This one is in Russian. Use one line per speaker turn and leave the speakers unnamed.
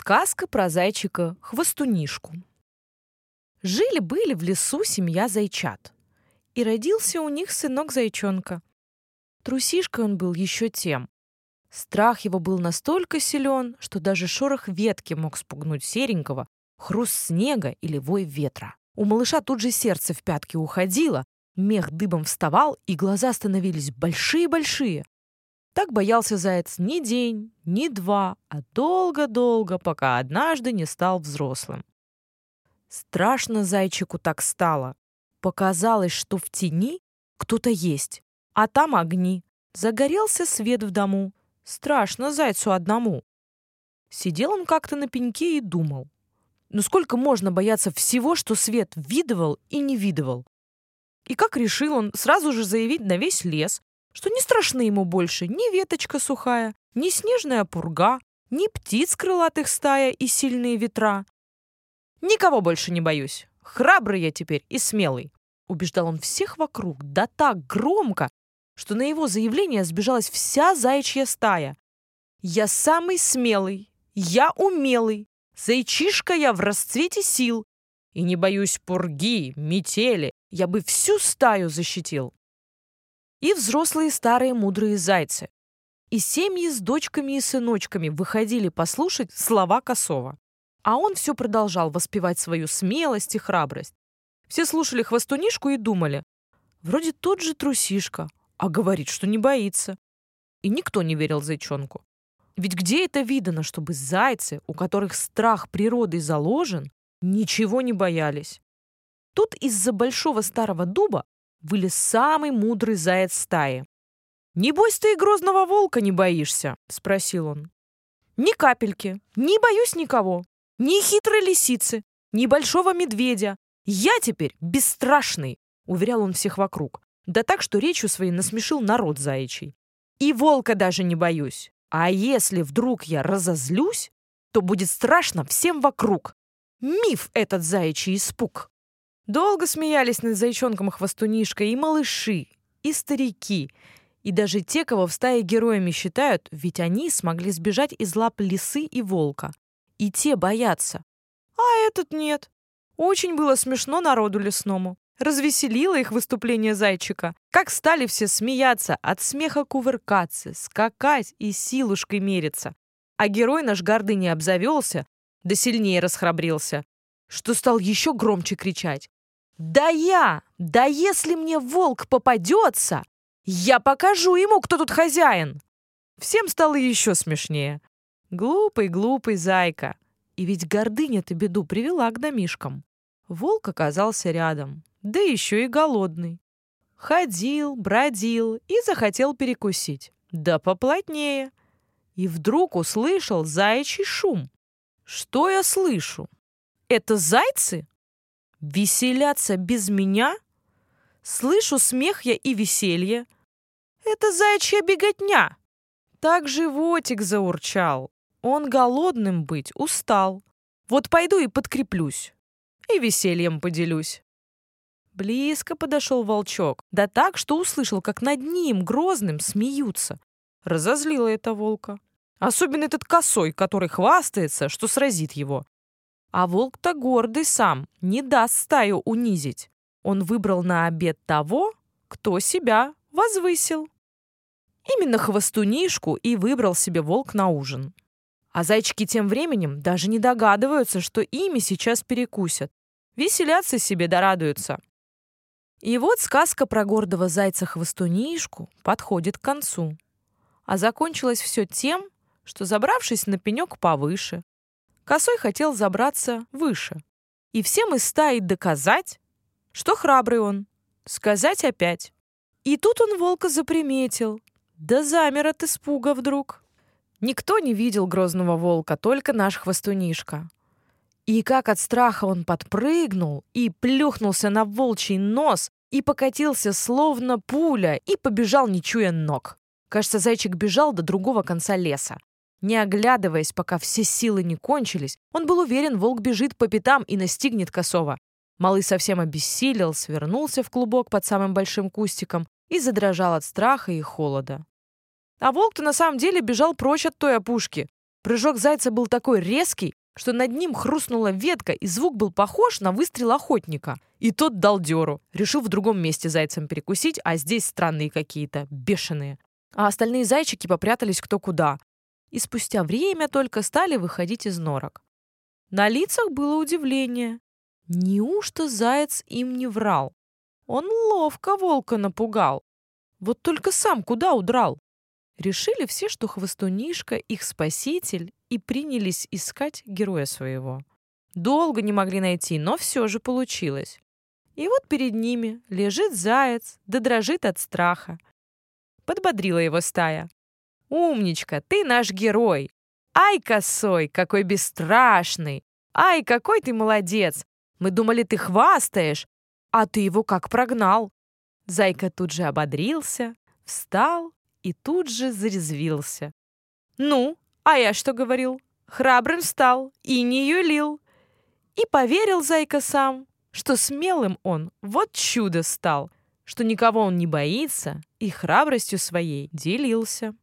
Сказка про зайчика-хвостунишку. Жили-были в лесу семья зайчат. И родился у них сынок-зайчонка. Трусишкой он был еще тем. Страх его был настолько силен, что даже шорох ветки мог спугнуть серенького, хруст снега или вой ветра. У малыша тут же сердце в пятки уходило, мех дыбом вставал, и глаза становились большие-большие. Так боялся заяц ни день, ни два, а долго-долго, пока однажды не стал взрослым. Страшно зайчику так стало. Показалось, что в тени кто-то есть, а там огни. Загорелся свет в дому. Страшно зайцу одному. Сидел он как-то на пеньке и думал. Ну сколько можно бояться всего, что свет видывал и не видывал? И как решил он сразу же заявить на весь лес, что не страшны ему больше ни веточка сухая, ни снежная пурга, ни птиц крылатых стая и сильные ветра. «Никого больше не боюсь. Храбрый я теперь и смелый», — убеждал он всех вокруг, да так громко, что на его заявление сбежалась вся заячья стая. «Я самый смелый, я умелый, зайчишка я в расцвете сил, и не боюсь пурги, метели, я бы всю стаю защитил и взрослые старые мудрые зайцы. И семьи с дочками и сыночками выходили послушать слова Косова. А он все продолжал воспевать свою смелость и храбрость. Все слушали хвостунишку и думали, вроде тот же трусишка, а говорит, что не боится. И никто не верил зайчонку. Ведь где это видано, чтобы зайцы, у которых страх природой заложен, ничего не боялись? Тут из-за большого старого дуба вылез самый мудрый заяц стаи. «Небось, ты и грозного волка не боишься?» — спросил он. «Ни капельки. Не боюсь никого. Ни хитрой лисицы, ни большого медведя. Я теперь бесстрашный!» — уверял он всех вокруг. Да так, что речью своей насмешил народ заячий. «И волка даже не боюсь. А если вдруг я разозлюсь, то будет страшно всем вокруг. Миф этот заячий испуг!» Долго смеялись над зайчонком-хвостунишкой и малыши, и старики, и даже те, кого в стае героями считают, ведь они смогли сбежать из лап лисы и волка. И те боятся. А этот нет. Очень было смешно народу лесному. Развеселило их выступление зайчика. Как стали все смеяться, от смеха кувыркаться, скакать и силушкой мериться. А герой наш гордыни обзавелся, да сильнее расхрабрился, что стал еще громче кричать. Да я! Да если мне волк попадется, я покажу ему, кто тут хозяин!» Всем стало еще смешнее. Глупый, глупый зайка. И ведь гордыня-то беду привела к домишкам. Волк оказался рядом, да еще и голодный. Ходил, бродил и захотел перекусить. Да поплотнее. И вдруг услышал заячий шум. Что я слышу? Это зайцы? Веселятся без меня? Слышу смех я и веселье. Это заячья беготня. Так животик заурчал. Он голодным быть устал. Вот пойду и подкреплюсь. И весельем поделюсь. Близко подошел волчок, да так, что услышал, как над ним, грозным, смеются. Разозлило это волка. Особенно этот косой, который хвастается, что сразит его. А волк-то гордый сам, не даст стаю унизить. Он выбрал на обед того, кто себя возвысил. Именно хвостунишку и выбрал себе волк на ужин. А зайчики тем временем даже не догадываются, что ими сейчас перекусят. Веселятся себе да радуются. И вот сказка про гордого зайца-хвостунишку подходит к концу. А закончилось все тем, что, забравшись на пенек повыше, Косой хотел забраться выше. И всем из стаи доказать, что храбрый он. Сказать опять. И тут он волка заприметил. Да замер от испуга вдруг. Никто не видел грозного волка, только наш хвостунишка. И как от страха он подпрыгнул и плюхнулся на волчий нос и покатился словно пуля и побежал, не чуя ног. Кажется, зайчик бежал до другого конца леса. Не оглядываясь, пока все силы не кончились, он был уверен, волк бежит по пятам и настигнет косого. Малый совсем обессилел, свернулся в клубок под самым большим кустиком и задрожал от страха и холода. А волк-то на самом деле бежал прочь от той опушки. Прыжок зайца был такой резкий, что над ним хрустнула ветка, и звук был похож на выстрел охотника. И тот дал дёру. Решил в другом месте зайцем перекусить, а здесь странные какие-то, бешеные. А остальные зайчики попрятались кто куда. И спустя время только стали выходить из норок. На лицах было удивление. Неужто заяц им не врал? Он ловко волка напугал. Вот только сам куда удрал? Решили все, что хвостунишка их спаситель, и принялись искать героя своего. Долго не могли найти, но все же получилось. И вот перед ними лежит заяц, да дрожит от страха. Подбодрила его стая. «Умничка, ты наш герой! Ай, косой, какой бесстрашный! Ай, какой ты молодец! Мы думали, ты хвастаешь, а ты его как прогнал!» Зайка тут же ободрился, встал и тут же зарезвился. «Ну, а я что говорил? Храбрым стал и не юлил!» И поверил Зайка сам, что смелым он вот чудо стал, что никого он не боится и храбростью своей делился.